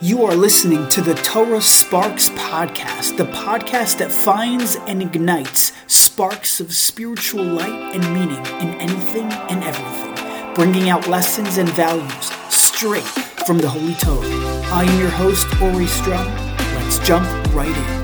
You are listening to the Torah Sparks Podcast, the podcast that finds and ignites sparks of spiritual light and meaning in anything and everything, bringing out lessons and values straight from the Holy Torah. I am your host, Ori Strum. Let's jump right in.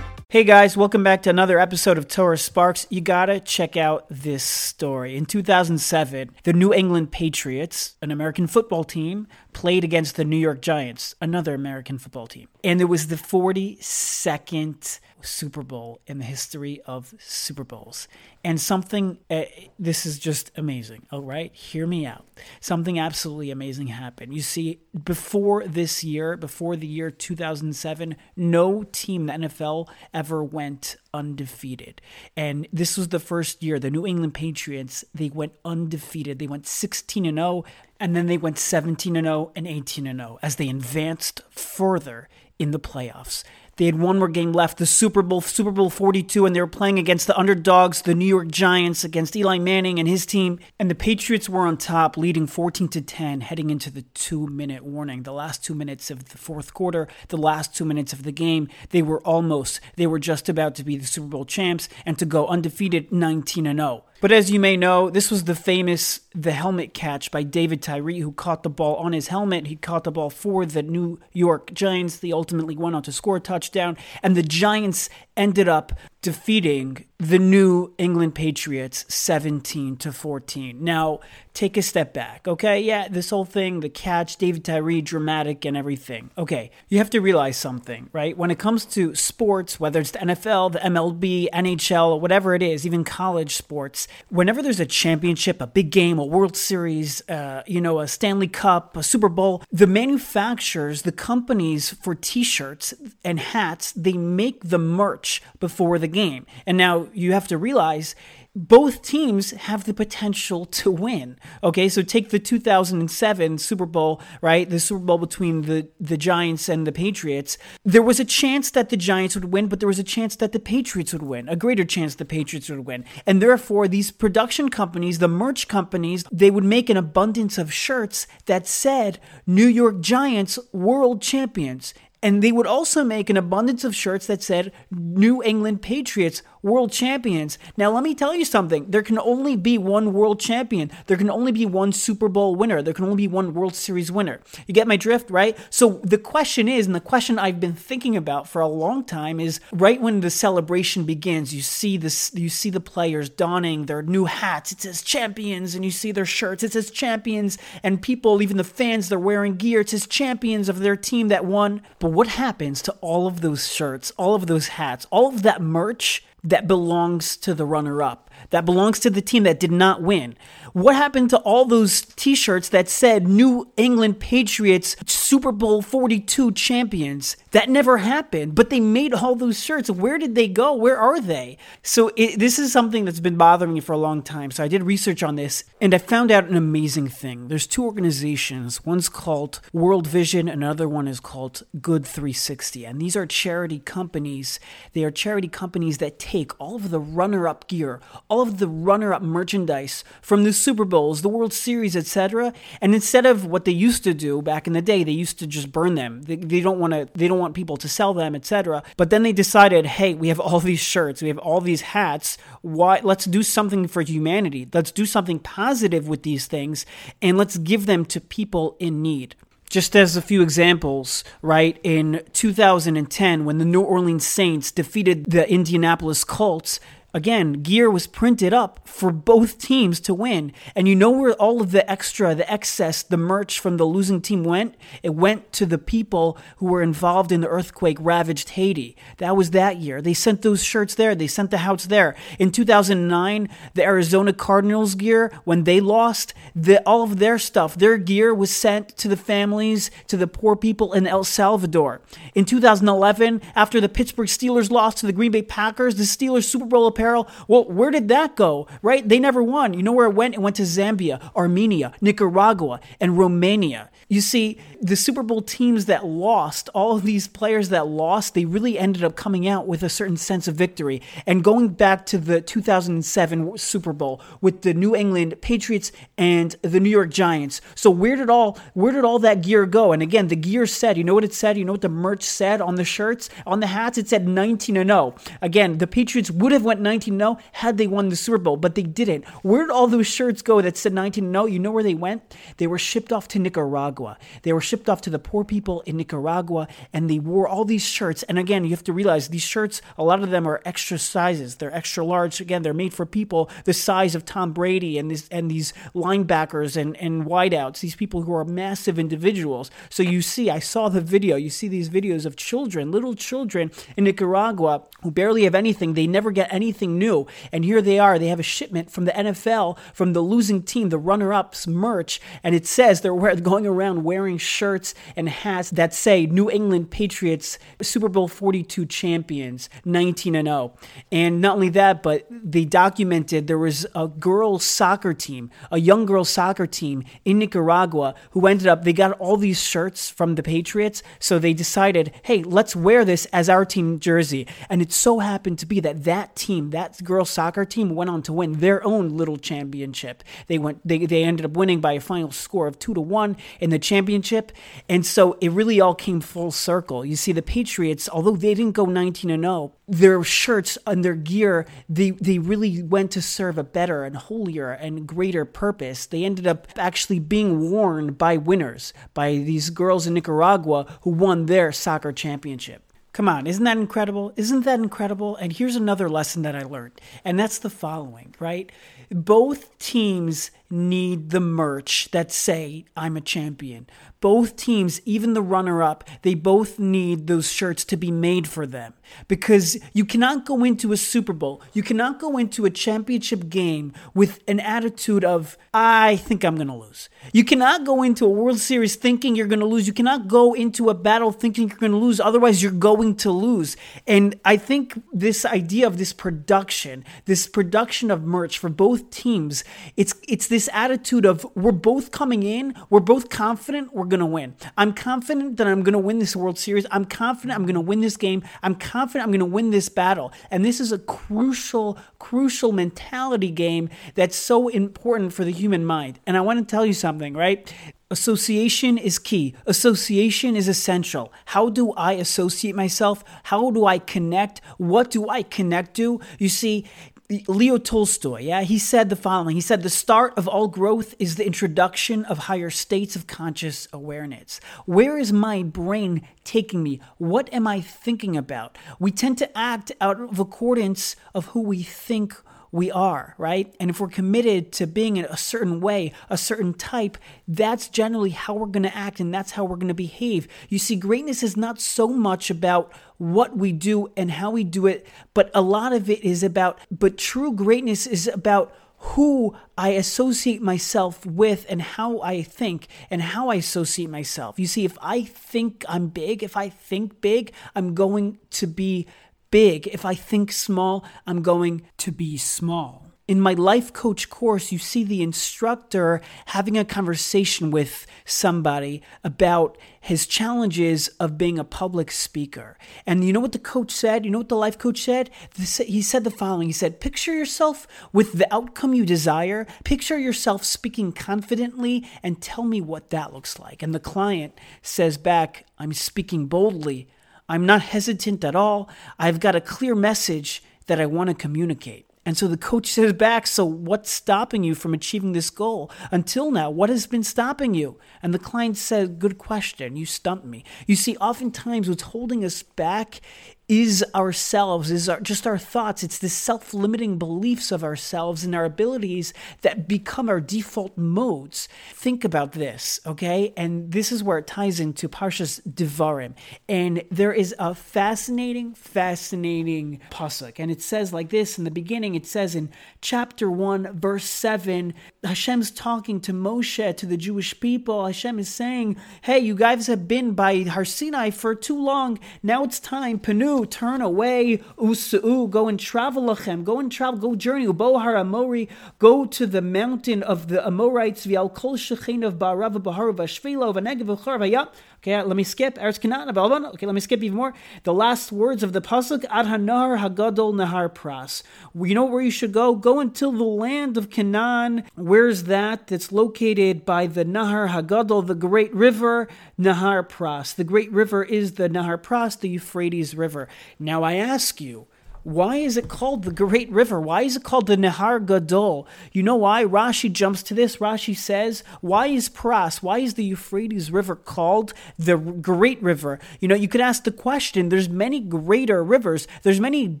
Hey guys, welcome back to another episode of Torah Sparks. You gotta check out this story. In 2007, the New England Patriots, an American football team, played against the New York Giants, another American football team. And it was the 42nd Super Bowl in the history of Super Bowls. And something, uh, this is just amazing. All right, hear me out. Something absolutely amazing happened. You see, before this year, before the year 2007, no team in the NFL ever went undefeated. And this was the first year the New England Patriots, they went undefeated. They went 16 and 0 and then they went 17 and 0 and 18 and 0 as they advanced further in the playoffs. They had one more game left, the Super Bowl, Super Bowl 42, and they were playing against the underdogs, the New York Giants, against Eli Manning and his team. And the Patriots were on top, leading 14 to 10, heading into the two minute warning. The last two minutes of the fourth quarter, the last two minutes of the game, they were almost, they were just about to be the Super Bowl champs and to go undefeated 19 and 0. But as you may know, this was the famous the helmet catch by David Tyree, who caught the ball on his helmet. He caught the ball for the New York Giants. They ultimately went on to score a touchdown, and the Giants ended up defeating the New England Patriots 17 to 14. Now, take a step back, okay? Yeah, this whole thing, the catch, David Tyree, dramatic and everything. Okay, you have to realize something, right? When it comes to sports, whether it's the NFL, the MLB, NHL, whatever it is, even college sports, whenever there's a championship, a big game, a World Series, uh, you know, a Stanley Cup, a Super Bowl, the manufacturers, the companies for t-shirts and hats, they make the merch before the game. And now you have to realize both teams have the potential to win. Okay, so take the 2007 Super Bowl, right? The Super Bowl between the, the Giants and the Patriots. There was a chance that the Giants would win, but there was a chance that the Patriots would win, a greater chance the Patriots would win. And therefore, these production companies, the merch companies, they would make an abundance of shirts that said New York Giants World Champions. And they would also make an abundance of shirts that said New England Patriots world champions. Now, let me tell you something. There can only be one world champion. There can only be one Super Bowl winner. There can only be one World Series winner. You get my drift, right? So the question is, and the question I've been thinking about for a long time is right when the celebration begins, you see this you see the players donning their new hats. It says champions, and you see their shirts. It says champions, and people, even the fans, they're wearing gear. It says champions of their team that won. But what happens to all of those shirts, all of those hats, all of that merch? that belongs to the runner up, that belongs to the team that did not win. What happened to all those t shirts that said New England Patriots Super Bowl 42 champions? That never happened, but they made all those shirts. Where did they go? Where are they? So, it, this is something that's been bothering me for a long time. So, I did research on this and I found out an amazing thing. There's two organizations. One's called World Vision, another one is called Good 360. And these are charity companies. They are charity companies that take all of the runner up gear, all of the runner up merchandise from the Super Bowls, the World Series, etc. And instead of what they used to do back in the day, they used to just burn them. They, they don't want to. They don't want people to sell them, etc. But then they decided, hey, we have all these shirts, we have all these hats. Why? Let's do something for humanity. Let's do something positive with these things, and let's give them to people in need just as a few examples, right, in 2010, when the New Orleans Saints defeated the Indianapolis Colts, again, gear was printed up for both teams to win. And you know where all of the extra, the excess, the merch from the losing team went? It went to the people who were involved in the earthquake ravaged Haiti. That was that year. They sent those shirts there. They sent the hats there. In 2009, the Arizona Cardinals gear, when they lost, the, all of their stuff, their gear was sent to the families, to the poor people in El Salvador. In 2011, after the Pittsburgh Steelers lost to the Green Bay Packers, the Steelers Super Bowl apparel apparel. Well, where did that go? Right? They never won. You know where it went? It went to Zambia, Armenia, Nicaragua, and Romania. You see, the Super Bowl teams that lost, all of these players that lost, they really ended up coming out with a certain sense of victory. And going back to the 2007 Super Bowl with the New England Patriots and the New York Giants. So where did all where did all that gear go? And again, the gear said, you know what it said? You know what the merch said on the shirts, on the hats? It said 19 and 0. Again, the Patriots would have went 19 0 had they won the Super Bowl, but they didn't. Where did all those shirts go that said 19 0? You know where they went? They were shipped off to Nicaragua. Nicaragua. They were shipped off to the poor people in Nicaragua and they wore all these shirts. And again, you have to realize these shirts, a lot of them are extra sizes. They're extra large. Again, they're made for people the size of Tom Brady and this and these linebackers and, and wideouts, these people who are massive individuals. So you see, I saw the video, you see these videos of children, little children in Nicaragua who barely have anything. They never get anything new. And here they are. They have a shipment from the NFL, from the losing team, the runner ups merch. And it says they're going around around wearing shirts and hats that say New England Patriots Super Bowl 42 champions, 19 and 0. And not only that, but they documented there was a girls soccer team, a young girls soccer team in Nicaragua who ended up they got all these shirts from the Patriots, so they decided, "Hey, let's wear this as our team jersey." And it so happened to be that that team, that girls soccer team went on to win their own little championship. They went they they ended up winning by a final score of 2 to 1 in the the championship. And so it really all came full circle. You see, the Patriots, although they didn't go 19 and 0, their shirts and their gear, they, they really went to serve a better and holier and greater purpose. They ended up actually being worn by winners, by these girls in Nicaragua who won their soccer championship. Come on, isn't that incredible? Isn't that incredible? And here's another lesson that I learned, and that's the following, right? Both teams need the merch that say I'm a champion. Both teams, even the runner up, they both need those shirts to be made for them because you cannot go into a Super Bowl, you cannot go into a championship game with an attitude of I think I'm going to lose. You cannot go into a World Series thinking you're going to lose. You cannot go into a battle thinking you're going to lose, otherwise you're going to lose. And I think this idea of this production, this production of merch for both teams, it's it's this this attitude of we're both coming in, we're both confident we're going to win. I'm confident that I'm going to win this World Series. I'm confident I'm going to win this game. I'm confident I'm going to win this battle. And this is a crucial, crucial mentality game that's so important for the human mind. And I want to tell you something, right? Association is key. Association is essential. How do I associate myself? How do I connect? What do I connect to? You see, Leo Tolstoy, yeah, he said the following. He said, The start of all growth is the introduction of higher states of conscious awareness. Where is my brain taking me? What am I thinking about? We tend to act out of accordance of who we think we are, right? And if we're committed to being in a certain way, a certain type, that's generally how we're going to act and that's how we're going to behave. You see, greatness is not so much about what we do and how we do it, but a lot of it is about, but true greatness is about who I associate myself with and how I think and how I associate myself. You see, if I think I'm big, if I think big, I'm going to be big. If I think small, I'm going to be small. In my life coach course, you see the instructor having a conversation with somebody about his challenges of being a public speaker. And you know what the coach said? You know what the life coach said? He said the following He said, Picture yourself with the outcome you desire. Picture yourself speaking confidently and tell me what that looks like. And the client says back, I'm speaking boldly I'm not hesitant at all. I've got a clear message that I want to communicate. And so the coach says back, So what's stopping you from achieving this goal? Until now, what has been stopping you? And the client said, Good question. You stumped me. You see, oftentimes what's holding us back is ourselves, is our, just our thoughts. It's the self limiting beliefs of ourselves and our abilities that become our default modes. Think about this, okay? And this is where it ties into Parshas Devarim. And there is a fascinating, fascinating pasuk. And it says like this in the beginning it says in chapter 1, verse 7, Hashem's talking to Moshe, to the Jewish people. Hashem is saying, Hey, you guys have been by Har Sinai for too long. Now it's time, Panu Turn away, Usu'u, go and travel lachem, go and travel, go journey, Ubohar Amori, go to the mountain of the Amorites, Vial Kol Shechin of Ba'arav, Bahar, Vashvilo, Vanegav, V'char, Okay, let me skip. Eretz Canaan, Okay, let me skip even more. The last words of the pasuk: Ad Hanar Hagadol Nahar Pras. You know where you should go? Go until the land of Canaan. Where's that? That's located by the Nahar Hagadol, the great river Nahar Pras. The great river is the Nahar Pras, the Euphrates River. Now I ask you. Why is it called the Great River? Why is it called the Nahar Gadol? You know why? Rashi jumps to this. Rashi says, Why is Pras, why is the Euphrates River called the Great River? You know, you could ask the question there's many greater rivers, there's many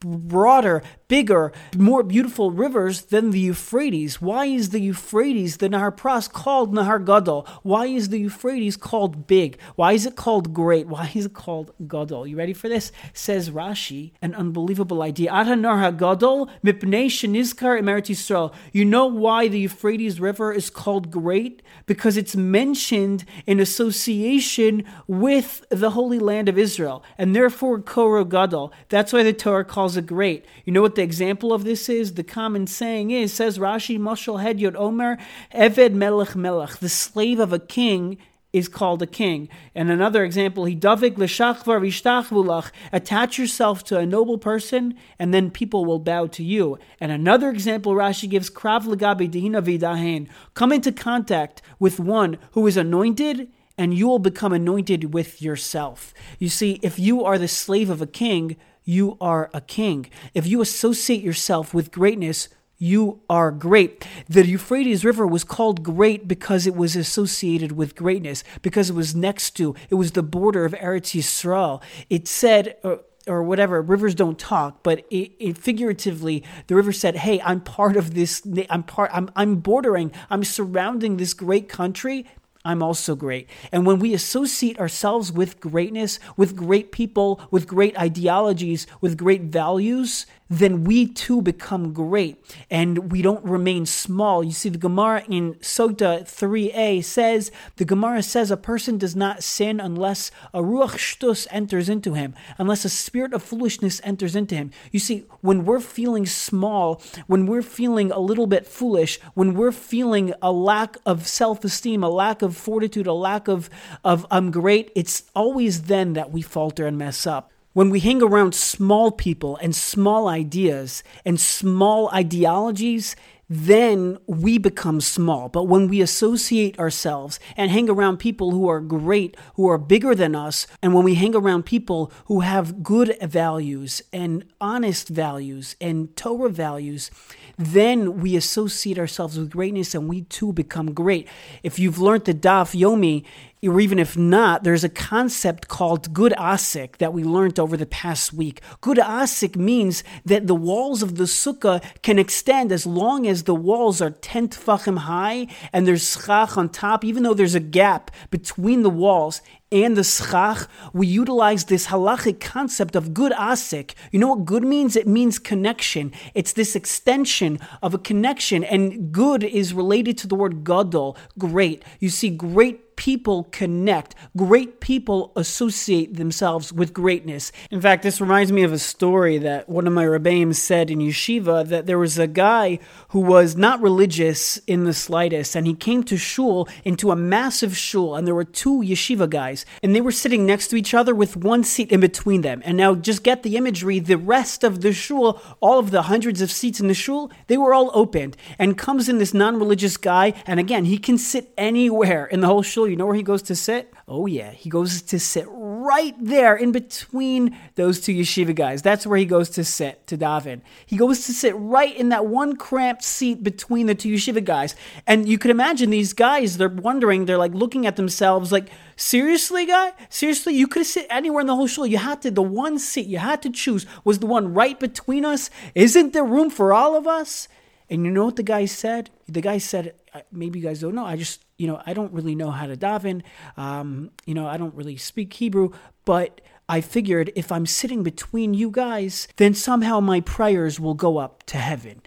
broader, bigger, more beautiful rivers than the Euphrates. Why is the Euphrates, the Nahar Pras, called Nahar Gadol? Why is the Euphrates called big? Why is it called great? Why is it called Gadol? You ready for this? Says Rashi, an unbelievable idea. Hagadol mipnei shenizkar Eretz Yisrael. You know why the Euphrates River is called great? Because it's mentioned in association with the Holy Land of Israel, and therefore Koro Gadol. That's why the Torah calls it great. You know what the example of this is? The common saying is, says Rashi, Moshel Hedyot Omer, Eved Melech Melech, the slave of a king is called a king. And another example, he davik l'shachvar v'ishtachvulach, attach yourself to a noble person, and then people will bow to you. And another example, Rashi gives krav l'gabi v'dahen, come into contact with one who is anointed, and you will become anointed with yourself. You see, if you are the slave of a king, you are a king. If you associate yourself with greatness, you are great. The Euphrates River was called great because it was associated with greatness, because it was next to, it was the border of Eretz Yisrael. It said, or, or whatever, rivers don't talk, but it, it, figuratively, the river said, "Hey, I'm part of this. I'm part. I'm I'm bordering. I'm surrounding this great country. I'm also great. And when we associate ourselves with greatness, with great people, with great ideologies, with great values, then we too become great and we don't remain small. You see, the Gemara in Sota 3a says, the Gemara says a person does not sin unless a Ruach Shtus enters into him, unless a spirit of foolishness enters into him. You see, when we're feeling small, when we're feeling a little bit foolish, when we're feeling a lack of self esteem, a lack of fortitude, a lack of, of I'm great, it's always then that we falter and mess up. When we hang around small people and small ideas and small ideologies, then we become small. But when we associate ourselves and hang around people who are great, who are bigger than us, and when we hang around people who have good values and honest values and Torah values, then we associate ourselves with greatness and we too become great. If you've learned the Daf Yomi, or even if not, there's a concept called gud asik that we learned over the past week. Gud asik means that the walls of the sukkah can extend as long as the walls are 10 tfachim high and there's schach on top, even though there's a gap between the walls and the schach, we utilize this halachic concept of gud asik. You know what gud means? It means connection. It's this extension of a connection, and gud is related to the word gadol, great. You see, great people connect. Great people associate themselves with greatness. In fact, this reminds me of a story that one of my rebbeim said in yeshiva that there was a guy who was not religious in the slightest, and he came to shul into a massive shul, and there were two yeshiva guys, and they were sitting next to each other with one seat in between them. And now, just get the imagery: the rest of the shul, all of the hundreds of seats in the shul, they were all opened. And comes in this non-religious guy, and again, he can sit anywhere in the whole shul you know where he goes to sit? Oh, yeah. He goes to sit right there in between those two yeshiva guys. That's where he goes to sit, to daven. He goes to sit right in that one cramped seat between the two yeshiva guys. And you can imagine these guys, they're wondering, they're like looking at themselves like, seriously, guy? Seriously? You could sit anywhere in the whole show. You had to, the one seat you had to choose was the one right between us. Isn't there room for all of us? And you know what the guy said? The guy said, maybe you guys don't know. I just, you know, I don't really know how to daven. Um, you know, I don't really speak Hebrew, but I figured if I'm sitting between you guys, then somehow my prayers will go up to heaven.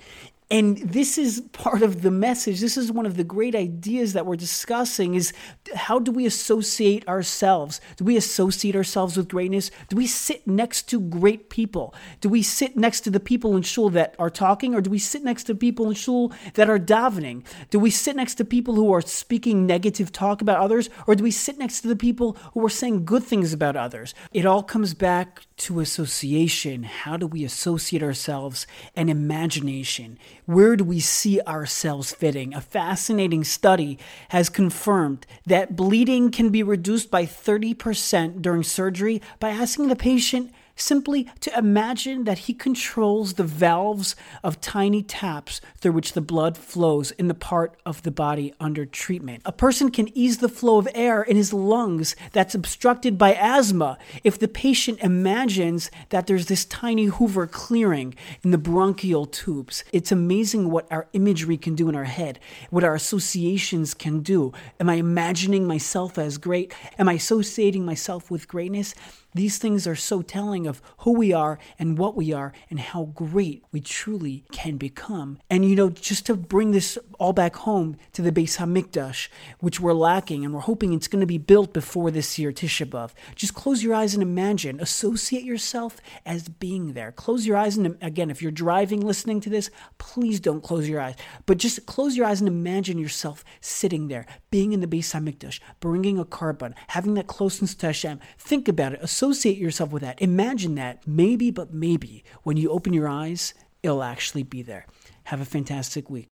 And this is part of the message. This is one of the great ideas that we're discussing is how do we associate ourselves? Do we associate ourselves with greatness? Do we sit next to great people? Do we sit next to the people in shul that are talking or do we sit next to people in shul that are davening? Do we sit next to people who are speaking negative talk about others or do we sit next to the people who are saying good things about others? It all comes back to association. How do we associate ourselves and imagination? Where do we see ourselves fitting? A fascinating study has confirmed that bleeding can be reduced by 30% during surgery by asking the patient simply to imagine that he controls the valves of tiny taps through which the blood flows in the part of the body under treatment. A person can ease the flow of air in his lungs that's obstructed by asthma if the patient imagines that there's this tiny hoover clearing in the bronchial tubes. It's amazing what our imagery can do in our head, what our associations can do. Am I imagining myself as great? Am I associating myself with greatness? These things are so telling of who we are and what we are and how great we truly can become. And you know, just to bring this all back home to the Beis Hamikdash, which we're lacking, and we're hoping it's going to be built before this year, Tisha B'av. Just close your eyes and imagine. Associate yourself as being there. Close your eyes and again, if you're driving, listening to this, please don't close your eyes. But just close your eyes and imagine yourself sitting there, being in the Beis Hamikdash, bringing a korban, having that closeness to Hashem. Think about it associate yourself with that. Imagine that. Maybe, but maybe when you open your eyes, it'll actually be there. Have a fantastic week.